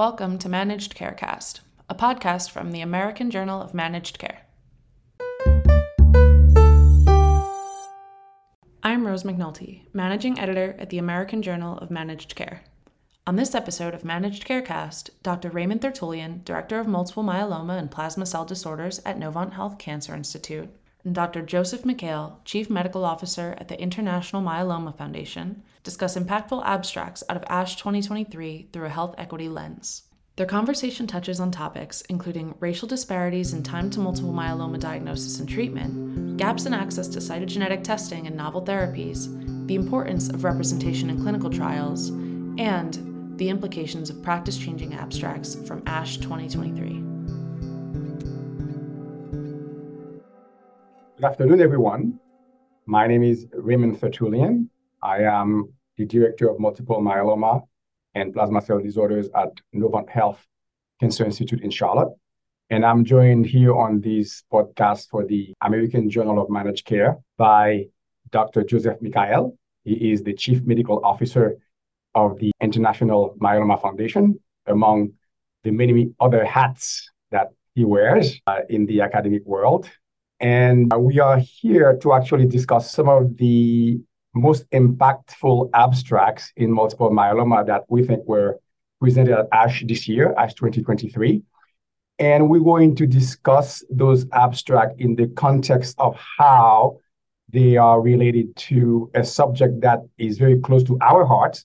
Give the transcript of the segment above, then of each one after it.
Welcome to Managed Carecast, a podcast from the American Journal of Managed Care. I'm Rose McNulty, Managing Editor at the American Journal of Managed Care. On this episode of Managed Carecast, Dr. Raymond Thertulien, Director of Multiple Myeloma and Plasma Cell Disorders at Novant Health Cancer Institute, and Dr. Joseph Mikhael, Chief Medical Officer at the International Myeloma Foundation, discuss impactful abstracts out of ASH 2023 through a health equity lens. Their conversation touches on topics including racial disparities in time to multiple myeloma diagnosis and treatment, gaps in access to cytogenetic testing and novel therapies, the importance of representation in clinical trials, and the implications of practice changing abstracts from ASH 2023. Good afternoon, everyone. My name is Raymond Thertulien. I am the Director of Multiple Myeloma and Plasma Cell Disorders at Novant Health Cancer Institute in Charlotte. And I'm joined here on this podcast for the American Journal of Managed Care by Dr. Joseph Mikhael. He is the Chief Medical Officer of the International Myeloma Foundation, among the many other hats that he wears uh, in the academic world. And we are here to actually discuss some of the most impactful abstracts in multiple myeloma that we think were presented at ASH this year, ASH 2023. And we're going to discuss those abstracts in the context of how they are related to a subject that is very close to our hearts,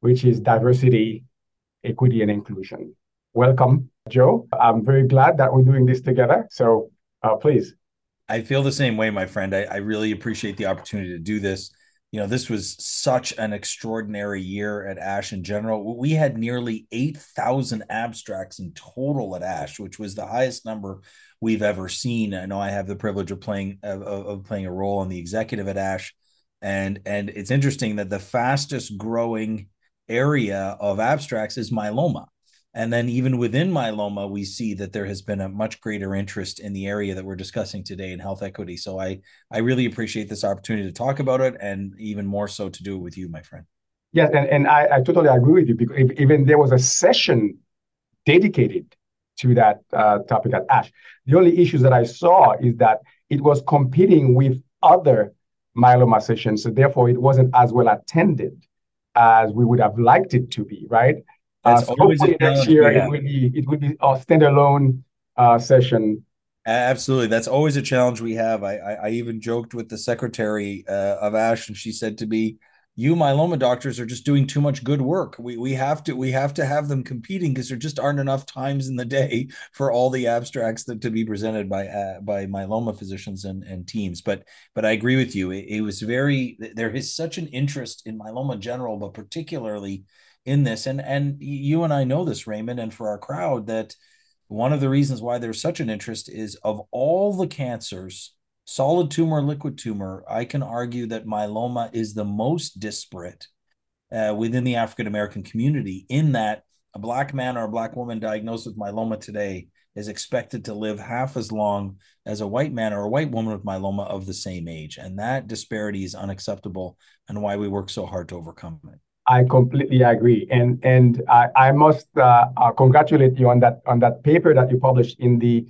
which is diversity, equity, and inclusion. Welcome, Joe. I'm very glad that we're doing this together. So uh, please. I feel the same way, my friend. I, I, really appreciate the opportunity to do this. You know, this was such an extraordinary year at ASH in general. We had nearly 8,000 abstracts in total at ASH, which was the highest number we've ever seen. I know I have the privilege of playing of, of playing a role on the executive at ASH. And and it's interesting that the fastest growing area of abstracts is myeloma. And then even within myeloma, we see that there has been a much greater interest in the area that we're discussing today in health equity. So I I really appreciate this opportunity to talk about it, and even more so to do it with you, my friend. Yes, and, and I, I totally agree with you because even there was a session dedicated to that uh, topic at ASH. The only issues that I saw is that it was competing with other myeloma sessions, so therefore it wasn't as well attended as we would have liked it to be, right? Uh, so hopefully next year it will be it will be a standalone uh, session. Absolutely, that's always a challenge we have. I I, I even joked with the secretary uh, of Ash, and she said to me, "You myeloma doctors are just doing too much good work. We we have to we have to have them competing because there just aren't enough times in the day for all the abstracts that to be presented by uh, by myeloma physicians and, and teams." But but I agree with you. It, it was very there is such an interest in myeloma general, but particularly in this. And and you and I know this Raymond and for our crowd that one of the reasons why there's such an interest is of all the cancers solid tumor liquid tumor I can argue that myeloma is the most disparate uh, within the African American community in that a black man or a black woman diagnosed with myeloma today is expected to live half as long as a white man or a white woman with myeloma of the same age. And that disparity is unacceptable and why we work so hard to overcome it I completely agree, and and I, I must uh, uh, congratulate you on that on that paper that you published in the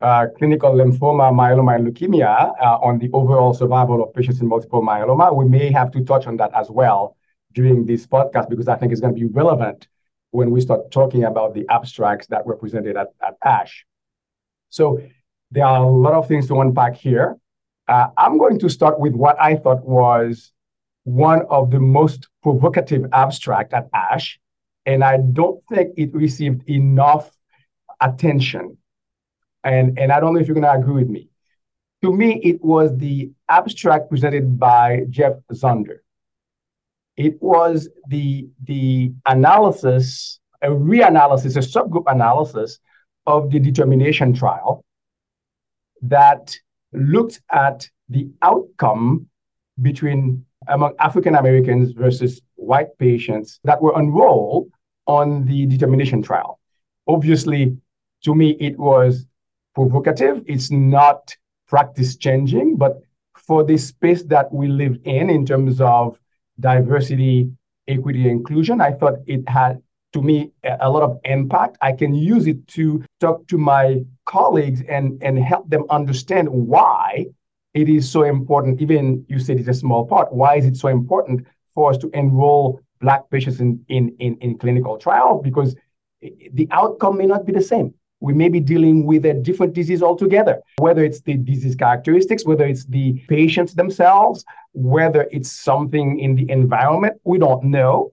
uh, clinical lymphoma, myeloma, and leukemia uh, on the overall survival of patients in multiple myeloma. We may have to touch on that as well during this podcast because I think it's going to be relevant when we start talking about the abstracts that were presented at, at ASH. So there are a lot of things to unpack here. Uh, I'm going to start with what I thought was one of the most provocative abstract at ASH, and I don't think it received enough attention. And, and I don't know if you're going to agree with me. To me, it was the abstract presented by Jeff Zonder. It was the, the analysis, a reanalysis, a subgroup analysis of the determination trial that looked at the outcome between among African Americans versus white patients that were enrolled on the determination trial. Obviously, to me, it was provocative. It's not practice changing, but for the space that we live in, in terms of diversity, equity, inclusion, I thought it had to me a lot of impact. I can use it to talk to my colleagues and, and help them understand why it is so important. Even you said it's a small part. Why is it so important for us to enroll Black patients in, in, in, in clinical trial? Because the outcome may not be the same. We may be dealing with a different disease altogether, whether it's the disease characteristics, whether it's the patients themselves, whether it's something in the environment. We don't know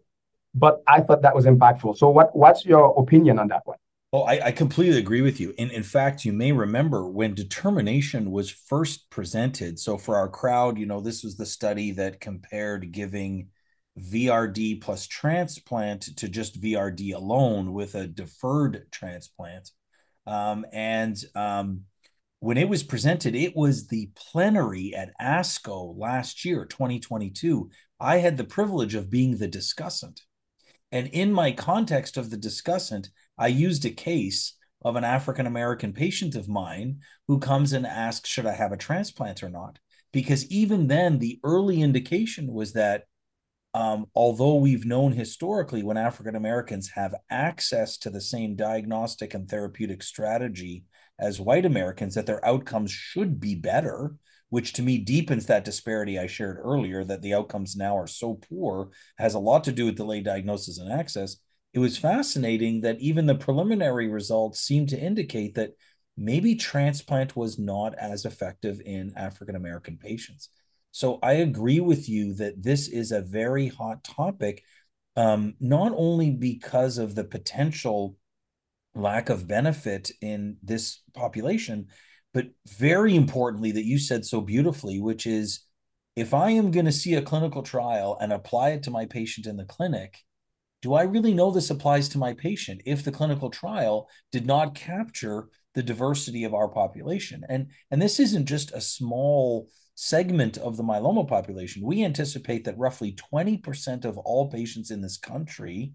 but I thought that was impactful. So, what what's your opinion on that one? Oh, I, I completely agree with you. And in fact, you may remember when determination was first presented. So, for our crowd, you know, this was the study that compared giving VRD plus transplant to just VRD alone with a deferred transplant. Um, and um, when it was presented, it was the plenary at ASCO last year, 2022. I had the privilege of being the discussant. And in my context of the discussant, I used a case of an African American patient of mine who comes and asks, Should I have a transplant or not? Because even then, the early indication was that um, although we've known historically when African Americans have access to the same diagnostic and therapeutic strategy as white Americans, that their outcomes should be better which to me deepens that disparity I shared earlier that the outcomes now are so poor, has a lot to do with delayed diagnosis and access. It was fascinating that even the preliminary results seemed to indicate that maybe transplant was not as effective in African American patients. So I agree with you that this is a very hot topic, um, not only because of the potential lack of benefit in this population, but very importantly that you said so beautifully which is if i am going to see a clinical trial and apply it to my patient in the clinic do i really know this applies to my patient if the clinical trial did not capture the diversity of our population? And and this isn't just a small segment of the myeloma population. We anticipate that roughly 20% of all patients in this country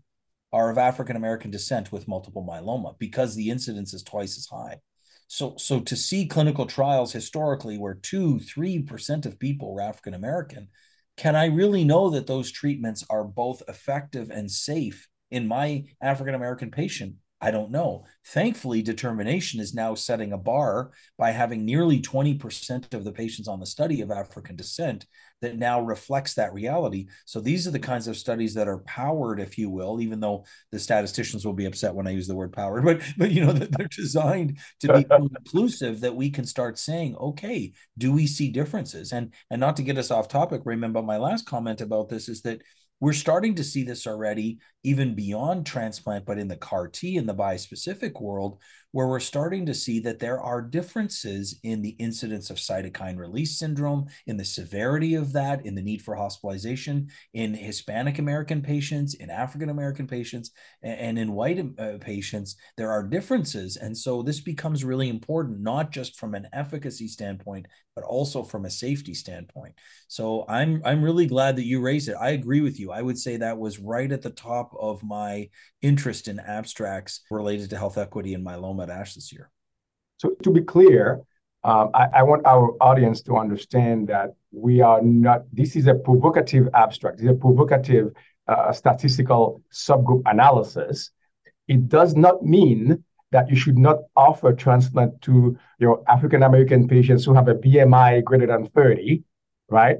are of african american descent with multiple myeloma because the incidence is twice as high. So, so to see clinical trials historically where two, three percent of people were African American, can I really know that those treatments are both effective and safe in my African American patient? I don't know. Thankfully, determination is now setting a bar by having nearly 20% of the patients on the study of African descent that now reflects that reality. So these are the kinds of studies that are powered, if you will, even though the statisticians will be upset when I use the word powered, but but you know that they're designed to be inclusive that we can start saying, okay, do we see differences? And and not to get us off topic, Raymond, but my last comment about this is that we're starting to see this already, even beyond transplant, but in the CAR T and the bispecific world, where we're starting to see that there are differences in the incidence of cytokine release syndrome, in the severity of that, in the need for hospitalization in Hispanic American patients, in African American patients, and in white uh, patients. There are differences. And so this becomes really important, not just from an efficacy standpoint, but also from a safety standpoint. So I'm I'm really glad that you raised it. I agree with you. I would say that was right at the top of my interest in abstracts related to health equity and myeloma at ASH this year. So to be clear, um, I, I, want our audience to understand that we are not, this is a provocative abstract, it's a provocative uh, statistical subgroup analysis. It does not mean that you should not offer transplant to your African American patients who have a BMI greater than 30, right?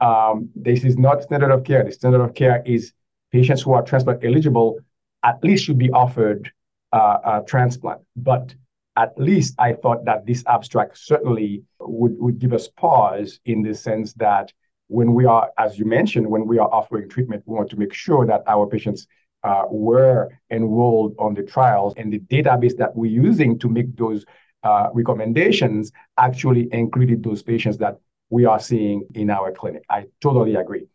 Um, this is not standard of care. The standard of care is patients who are transplant eligible at least should be offered uh, a transplant. But at least I thought that this abstract certainly would, would give us pause in the sense that when we are, as you mentioned, when we are offering treatment, we want to make sure that our patients uh, were enrolled on the trials and the database that we're using to make those uh, recommendations actually included those patients that we are seeing in our clinic. I totally agree.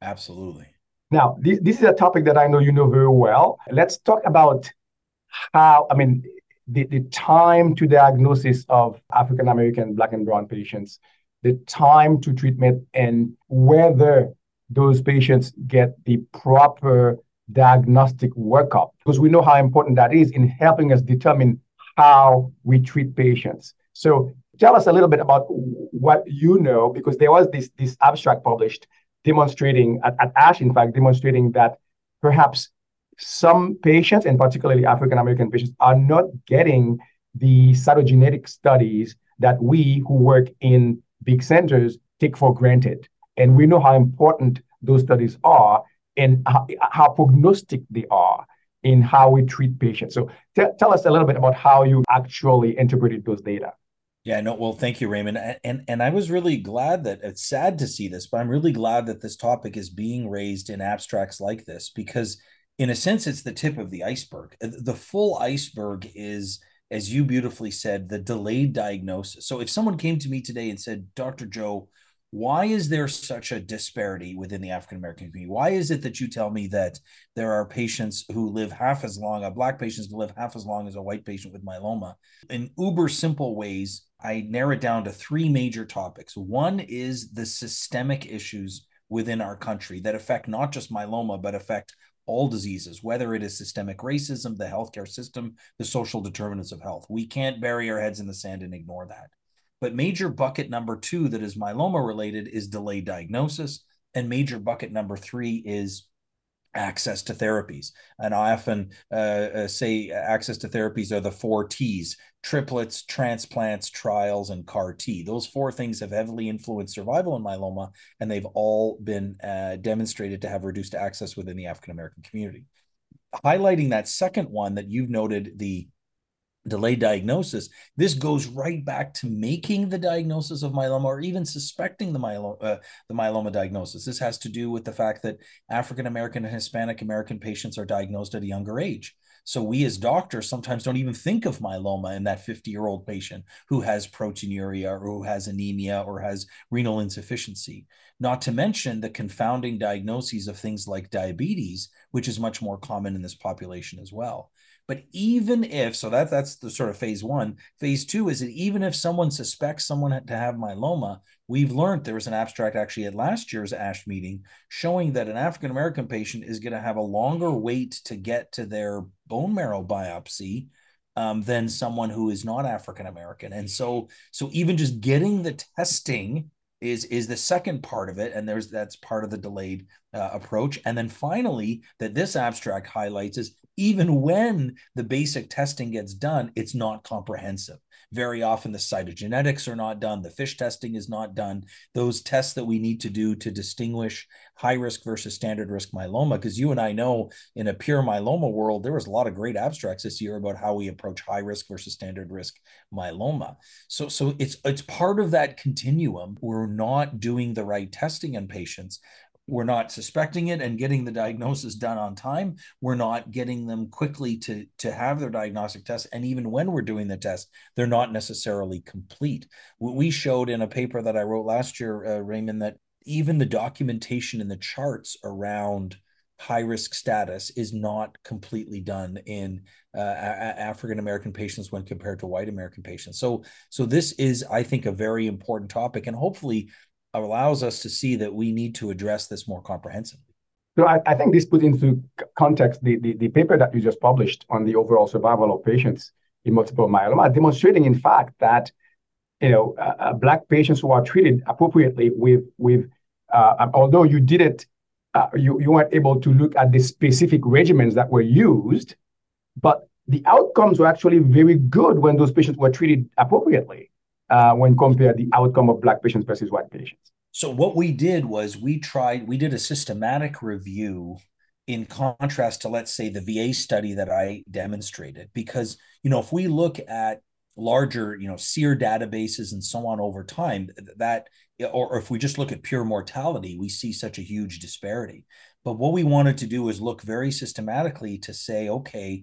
Absolutely. Now, this, this is a topic that I know you know very well. Let's talk about how, I mean, the, the time to diagnosis of African American Black and Brown patients, the time to treatment, and whether those patients get the proper diagnostic workup, because we know how important that is in helping us determine how we treat patients. So tell us a little bit about what you know, because there was this, this abstract published demonstrating at, at ASH, in fact, demonstrating that perhaps some patients, and particularly African American patients, are not getting the cytogenetic studies that we who work in big centers take for granted. And we know how important those studies are and how, how prognostic they are in how we treat patients. So t- tell us a little bit about how you actually interpreted those data. Yeah, no, well, thank you, Raymond. And and I was really glad that it's sad to see this, but I'm really glad that this topic is being raised in abstracts like this because in a sense it's the tip of the iceberg. Uh, the full iceberg is as you beautifully said, the delayed diagnosis. So if someone came to me today and said, "Dr. Joe, why is there such a disparity within the African American community? Why is it that you tell me that there are patients who live half as long, a black patient live half as long as a white patient with myeloma? In uber simple ways, I narrow it down to three major topics. One is the systemic issues within our country that affect not just myeloma, but affect all diseases, whether it is systemic racism, the healthcare system, the social determinants of health. We can't bury our heads in the sand and ignore that. But major bucket number two that is myeloma related is delayed diagnosis. And major bucket number three is access to therapies. And I often uh, uh, say access to therapies are the four T's triplets, transplants, trials, and CAR T. Those four things have heavily influenced survival in myeloma, and they've all been uh, demonstrated to have reduced access within the African American community. Highlighting that second one that you've noted, the delayed diagnosis, this goes right back to making the diagnosis of myeloma or even suspecting the myeloma, uh, the myeloma diagnosis. This has to do with the fact that African American and Hispanic American patients are diagnosed at a younger age. So we as doctors sometimes don't even think of myeloma in that 50 year old patient who has proteinuria or who has anemia or has renal insufficiency. Not to mention the confounding diagnoses of things like diabetes, which is much more common in this population as well. But even if, so that that's the sort of phase one. Phase two is that even if someone suspects someone to have myeloma, we've learned there was an abstract actually at last year's ASH meeting showing that an African American patient is going to have a longer wait to get to their bone marrow biopsy um, than someone who is not African American. And so, so even just getting the testing is is the second part of it and there's that's part of the delayed uh, approach. And then finally that this abstract highlights is even when the basic testing gets done it's not comprehensive very often the cytogenetics are not done the fish testing is not done. Those tests that we need to do to distinguish high risk versus standard risk myeloma because you and i know in a pure myeloma world there was a lot of great abstracts this year about how we approach high risk versus standard risk myeloma. So so it's it's part of that continuum. We're not doing the right testing in patients we're not suspecting it and getting the diagnosis done on time. We're not getting them quickly to to have their diagnostic test. And even when we're doing the test they're not necessarily complete. We showed in a paper that i wrote last year uh, raymond that even the documentation in the charts around high risk status is not completely done in uh, African American patients when compared to white American patients. So, so this is, I think, a very important topic, and hopefully allows us to see that we need to address this more comprehensively. So I, I think this put into context the, the, the paper that you just published on the overall survival of patients in multiple myeloma, demonstrating in fact that you know uh, uh black patients who are treated appropriately with with uh, um, although you did it, uh, you you weren't able to look at the specific regimens that were used, but the outcomes were actually very good when those patients were treated appropriately Uh, when compared the outcome of black patients versus white patients? So what we did was we tried, we did a systematic review in contrast to let's say the VA study that I demonstrated. Because you know if we look at larger you know SEER databases and so on over time that or if we just look at pure mortality we see such a huge disparity. But what we wanted to do is look very systematically to say okay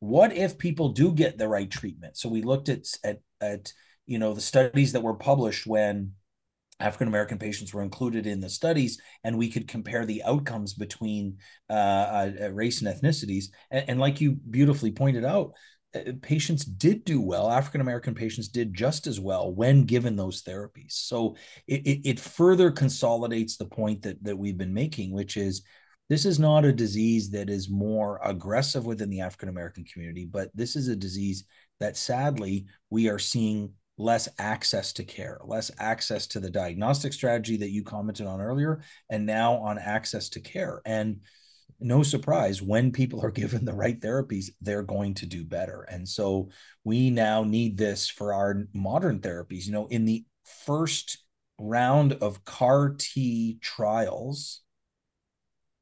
what if people do get the right treatment? So we looked at at at you know the studies that were published when African American patients were included in the studies, and we could compare the outcomes between uh, uh, uh race and ethnicities. And, and, like you beautifully pointed out, uh, patients did do well. African American patients did just as well when given those therapies. So it, it, it further consolidates the point that that we've been making, which is this is not a disease that is more aggressive within the African American community, but this is a disease that sadly we are seeing less access to care, less access to the diagnostic strategy that you commented on earlier, and now on access to care. And no surprise, when people are given the right therapies, they're going to do better. And so we now need this for our modern therapies. You know, in the first round of CAR T trials,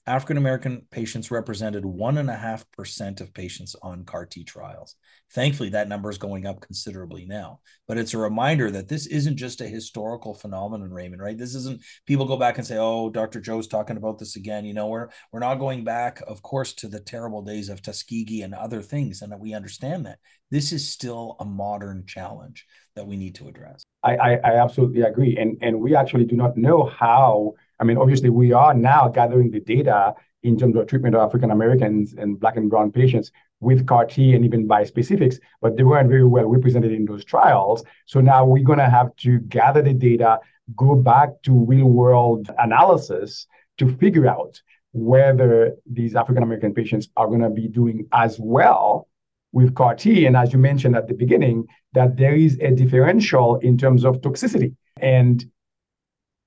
African American patients represented 1.5% of patients on CAR T trials. Thankfully, that number is going up considerably now. But it's a reminder that this isn't just a historical phenomenon, Raymond, right? This isn't people go back and say, oh, Dr. Joe's talking about this again. You know, we're, we're not going back, of course, to the terrible days of Tuskegee and other things. And we understand that. This is still a modern challenge that we need to address. I, I, I absolutely agree. And, and we actually do not know how I mean, obviously, we are now gathering the data in terms of treatment of African Americans and Black and Brown patients with CAR T and even bispecifics, but they weren't very well represented in those trials. So now we're going to have to gather the data, go back to real world analysis to figure out whether these African American patients are going to be doing as well with CAR T. And as you mentioned at the beginning, that there is a differential in terms of toxicity. And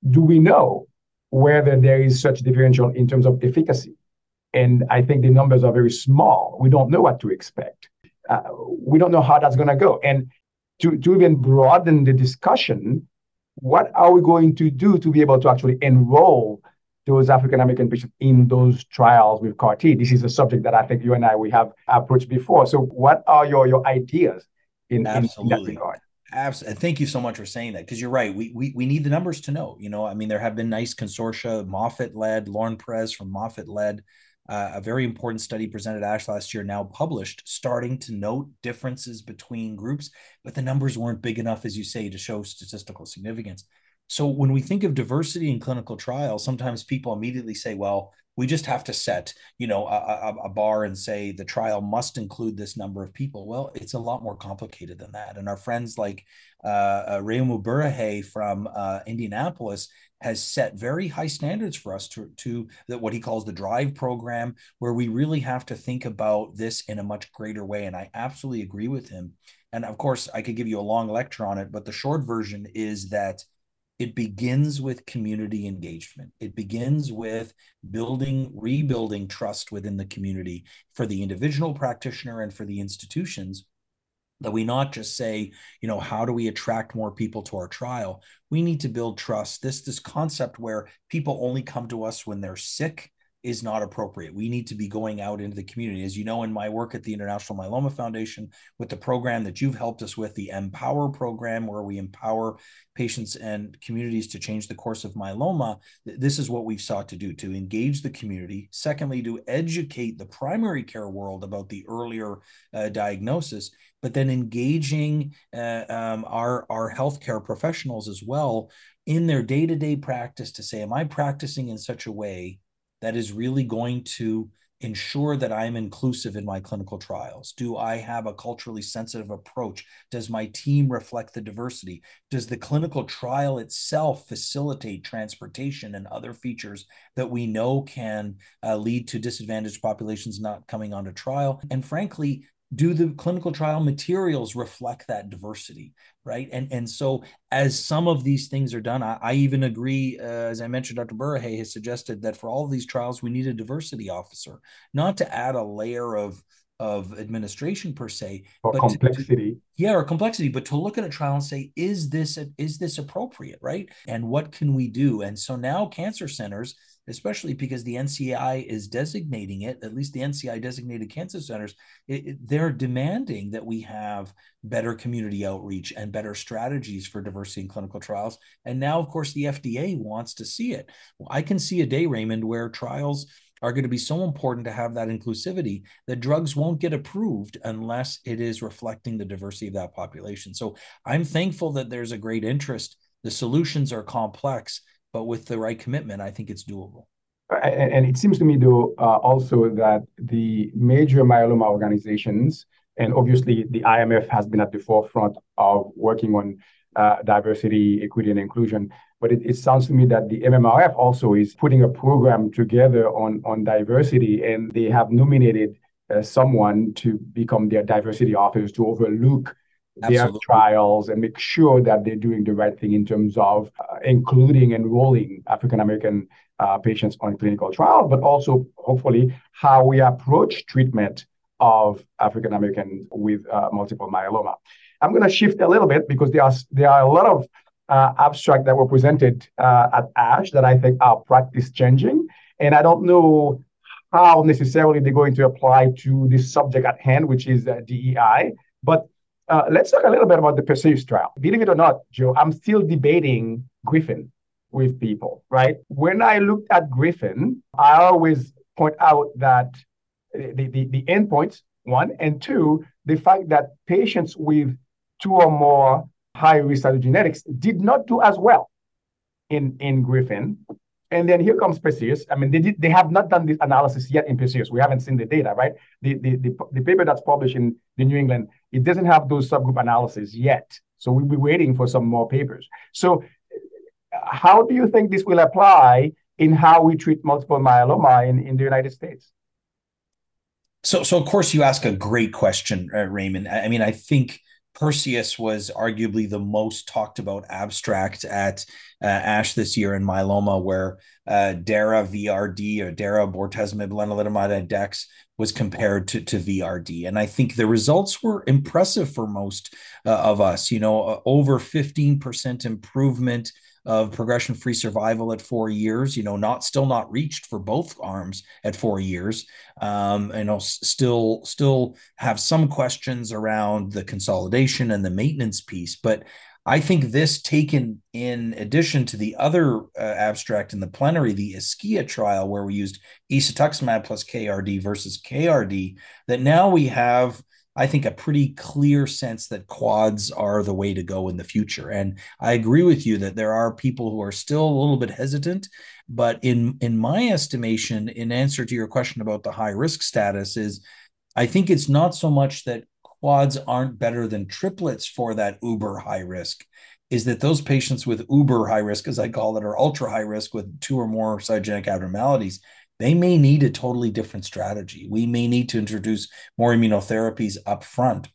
do we know whether there is such differential in terms of efficacy. And I think the numbers are very small. We don't know what to expect. Uh, we don't know how that's going to go. And to, to even broaden the discussion, what are we going to do to be able to actually enroll those African American patients in those trials with CAR T? This is a subject that I think you and I we have approached before. So, what are your your ideas in, in, in that regard? Absolutely. Thank you so much for saying that because you're right. We, we we need the numbers to know. You know, I mean, there have been nice consortia, Moffitt led, Lauren Peres from Moffitt led, uh, a very important study presented ASH last year, now published, starting to note differences between groups, but the numbers weren't big enough, as you say, to show statistical significance. So when we think of diversity in clinical trials, sometimes people immediately say, well, we just have to set you know a, a, bar and say the trial must include this number of people. Well it's a lot more complicated than that. And our friends like uh, uh Burahe from uh, Indianapolis has set very high standards for us to to that what he calls the drive program where we really have to think about this in a much greater way. And I absolutely agree with him. And of course I could give you a long lecture on it but the short version is that it begins with community engagement. It begins with building, rebuilding trust within the community for the individual practitioner and for the institutions. That we not just say, you know, how do we attract more people to our trial? We need to build trust. This this concept where people only come to us when they're sick is not appropriate. We need to be going out into the community. As you know, in my work at the International Myeloma Foundation, with the program that you've helped us with, the M-Power program, where we empower patients and communities to change the course of myeloma, this is what we've sought to do to engage the community. Secondly, to educate the primary care world about the earlier uh, diagnosis, but then engaging uh, um, our, our healthcare professionals as well in their day to day practice to say, Am I practicing in such a way? That is really going to ensure that I'm inclusive in my clinical trials? Do I have a culturally sensitive approach? Does my team reflect the diversity? Does the clinical trial itself facilitate transportation and other features that we know can uh, lead to disadvantaged populations not coming onto trial? And frankly, do the clinical trial materials reflect that diversity right? And and so as some of these things are done i, I even agree uh, as i mentioned dr burahe has suggested that for all of these trials we need a diversity officer not to add a layer of of administration per se or but complexity to, yeah or complexity but to look at a trial and say is this is this appropriate right? And what can we do? And so now cancer centers especially because the NCI is designating it, at least the NCI designated cancer centers, it, it, they're demanding that we have better community outreach and better strategies for diversity in clinical trials. And now, of course, the FDA wants to see it. Well, I can see a day, Raymond, where trials are going to be so important to have that inclusivity that drugs won't get approved unless it is reflecting the diversity of that population. So I'm thankful that there's a great interest. The solutions are complex, but with the right commitment, I think it's doable. And, and it seems to me, though, uh, also that the major myeloma organizations, and obviously the IMF has been at the forefront of working on uh, diversity, equity, and inclusion. But it, it, sounds to me that the MMRF also is putting a program together on, on diversity, and they have nominated uh, someone to become their diversity officer to overlook their trials and make sure that they're doing the right thing in terms of uh, including enrolling African American uh, patients on clinical trial, but also hopefully how we approach treatment of African American with uh, multiple myeloma. I'm going to shift a little bit because there are there are a lot of uh, abstract that were presented uh, at ASH that I think are practice changing, and I don't know how necessarily they're going to apply to this subject at hand, which is uh, DEI. But uh, let's talk a little bit about the Perseus trial. Believe it or not, Joe, I'm still debating Griffin with people, right? When I looked at Griffin, I always point out that the, the, the endpoints, one, and two, the fact that patients with two or more high risk cytogenetics did not do as well in, in Griffin. And then here comes Perseus. I mean, they did, they have not done this analysis yet in Perseus. We haven't seen the data, right? The, the, the, the paper that's published in the New England, it doesn't have those subgroup analyses yet. So we'll be waiting for some more papers. So how do you think this will apply in how we treat multiple myeloma in, in the United States? So, so of course, you ask a great question, uh, Raymond. I mean, I think Perseus was arguably the most talked about abstract at uh, ASH this year in myeloma, where uh, DARA VRD or DARA bortezomib lenalidomide dex was compared to, to VRD. And I think the results were impressive for most uh, of us. You know, over 15% improvement of progression free survival at four years you know not still not reached for both arms at four years um you know still still have some questions around the consolidation and the maintenance piece but I think this taken in addition to the other uh, abstract in the plenary, the IsKia trial, where we used isatuximab plus KRD versus KRD, that now we have I think, a pretty clear sense that quads are the way to go in the future. And I agree with you that there are people who are still a little bit hesitant. But in in my estimation, in answer to your question about the high risk status, is I think it's not so much that quads aren't better than triplets for that uber high risk is that those patients with uber high risk, as I call it, or ultra high risk with two or more cytogenetic abnormalities, they may need a totally different strategy. We may need to introduce more immunotherapies up front.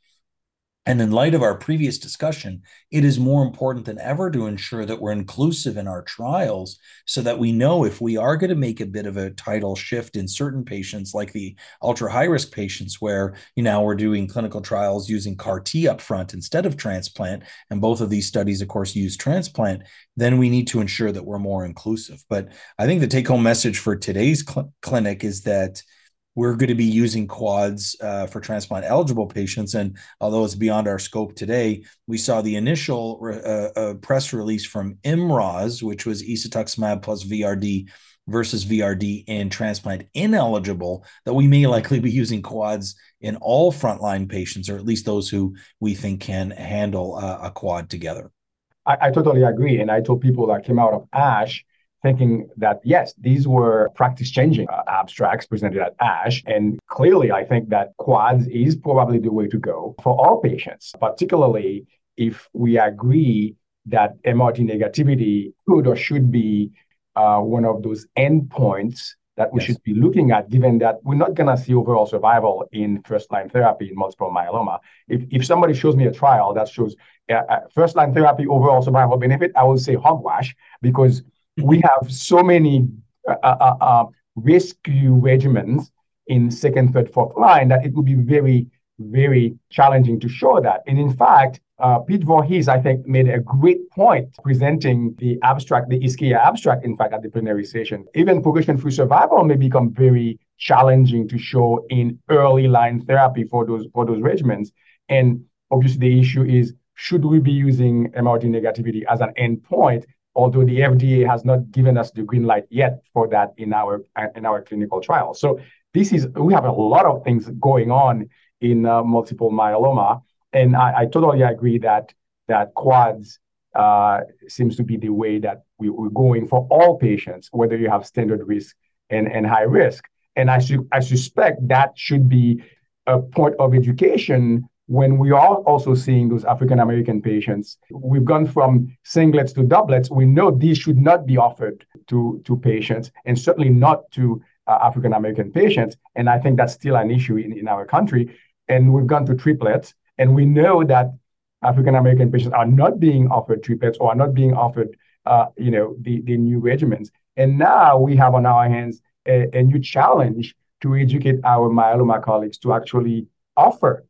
And in light of our previous discussion, it is more important than ever to ensure that we're inclusive in our trials so that we know if we are going to make a bit of a tidal shift in certain patients, like the ultra high risk patients, where you know we're doing clinical trials using CAR T up front instead of transplant. And both of these studies, of course, use transplant, then we need to ensure that we're more inclusive. But I think the take home message for today's cl- clinic is that we're going to be using quads uh, for transplant eligible patients. And although it's beyond our scope today, we saw the initial uh, uh, press release from IMROZ, which was isatuximab plus VRD versus VRD in transplant ineligible, that we may likely be using quads in all frontline patients, or at least those who we think can handle a quad together. I, I totally agree. And I told people that came out of ASH thinking that yes, these were practice changing uh, abstracts presented at ASH. And clearly, I think that quads is probably the way to go for all patients, particularly if we agree that MRD negativity could or should be uh, one of those endpoints that we yes. should be looking at, given that we're not going to see overall survival in first line therapy in multiple myeloma. If, if somebody shows me a trial that shows uh, uh first line therapy overall survival benefit, I will say hogwash because we have so many uh, uh, uh, rescue regimens in second, third, fourth line that it would be very, very challenging to show that. And in fact, uh, Pete Voorhees, I think, made a great point presenting the abstract, the IsKia abstract, in fact, at the plenary session. Even progression-free survival may become very challenging to show in early line therapy for those for those regimens. And obviously, the issue is should we be using MRD negativity as an endpoint although the FDA has not given us the green light yet for that in our in our clinical trial. So this is we have a lot of things going on in uh, multiple myeloma, and I, I, totally agree that that quads uh, seems to be the way that we, are going for all patients, whether you have standard risk and, and high risk. And I, su- I suspect that should be a point of education when we are also seeing those African American patients, we've gone from singlets to doublets. We know these should not be offered to, to patients and certainly not to uh, African American patients. And I think that's still an issue in, in our country. And we've gone to triplets, and we know that African American patients are not being offered triplets or are not being offered uh, you know, the, the new regimens. And now we have on our hands a, a new challenge to educate our myeloma colleagues to actually offer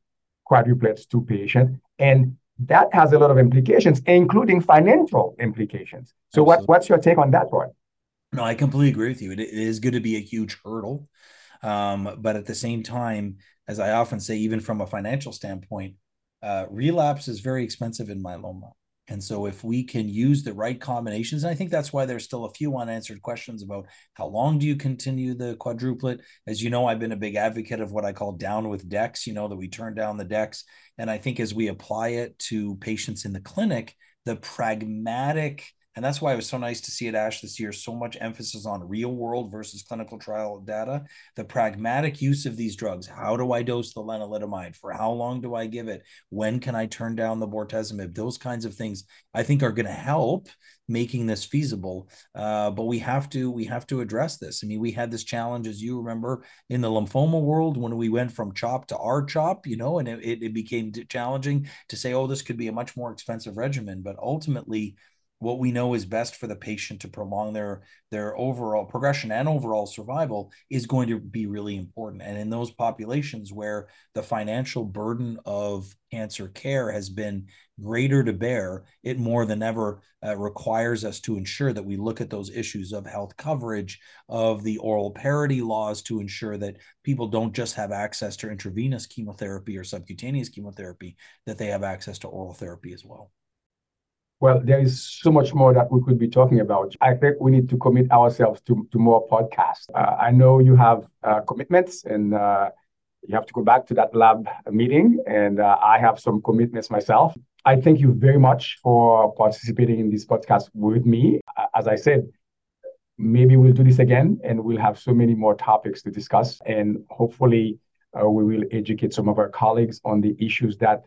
quadruplets to patients. And that has a lot of implications, including financial implications. So, what, what's your take on that, Roy? No, I completely agree with you. It, it is going to be a huge hurdle. Um, but at the same time, as I often say, even from a financial standpoint, uh, relapse is very expensive in myeloma. And so, if we can use the right combinations, and I think that's why there's still a few unanswered questions about how long do you continue the quadruplet. As you know, I've been a big advocate of what I call down with dex, you know, that we turn down the dex. And I think as we apply it to patients in the clinic, the pragmatic and that's why it was so nice to see at ASH this year so much emphasis on real world versus clinical trial data. The pragmatic use of these drugs. How do I dose the lenalidomide? For how long do I give it? When can I turn down the bortezomib? Those kinds of things I think are going to help making this feasible. Uh, but we have to we have to address this. I mean, we had this challenge, as you remember, in the lymphoma world when we went from CHOP to R-CHOP, you know, and it, it became challenging to say, oh, this could be a much more expensive regimen. But ultimately, what we know is best for the patient to prolong their their overall progression and overall survival is going to be really important. And in those populations where the financial burden of cancer care has been greater to bear it more than ever uh, requires us to ensure that we look at those issues of health coverage of the oral parity laws to ensure that people don't just have access to intravenous chemotherapy or subcutaneous chemotherapy that they have access to oral therapy as well well, there is so much more that we could be talking about. I think we need to commit ourselves to, to more podcasts. Uh, I know you have uh, commitments and uh, you have to go back to that lab meeting, and uh, I have some commitments myself. I thank you very much for participating in this podcast with me. As I said, maybe we'll do this again and we'll have so many more topics to discuss. And hopefully, uh, we will educate some of our colleagues on the issues that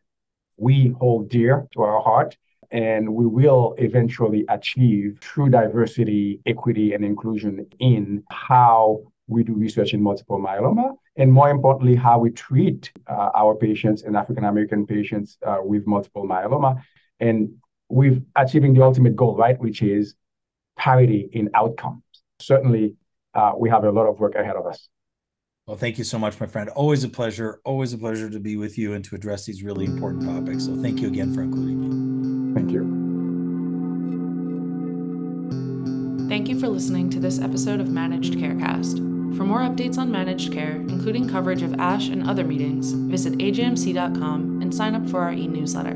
we hold dear to our heart and we will eventually achieve true diversity, equity, and inclusion in how we do research in multiple myeloma, and more importantly, how we treat uh, our patients and African American patients uh, with multiple myeloma. And we've achieving the ultimate goal, right, which is parity in outcomes. Certainly, uh, we have a lot of work ahead of us. Well, thank you so much, my friend. Always a pleasure. Always a pleasure to be with you and to address these really important topics. So, thank you again for including me. Thank you. Thank you for listening to this episode of Managed Carecast. For more updates on managed care, including coverage of ASH and other meetings, visit ajmc.com and sign up for our e newsletter.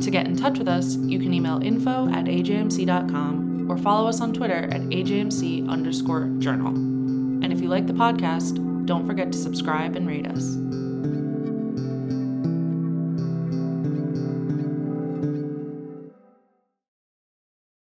To get in touch with us, you can email info at ajmc.com or follow us on Twitter at ajmc underscore journal. And if you like the podcast, don't forget to subscribe and rate us.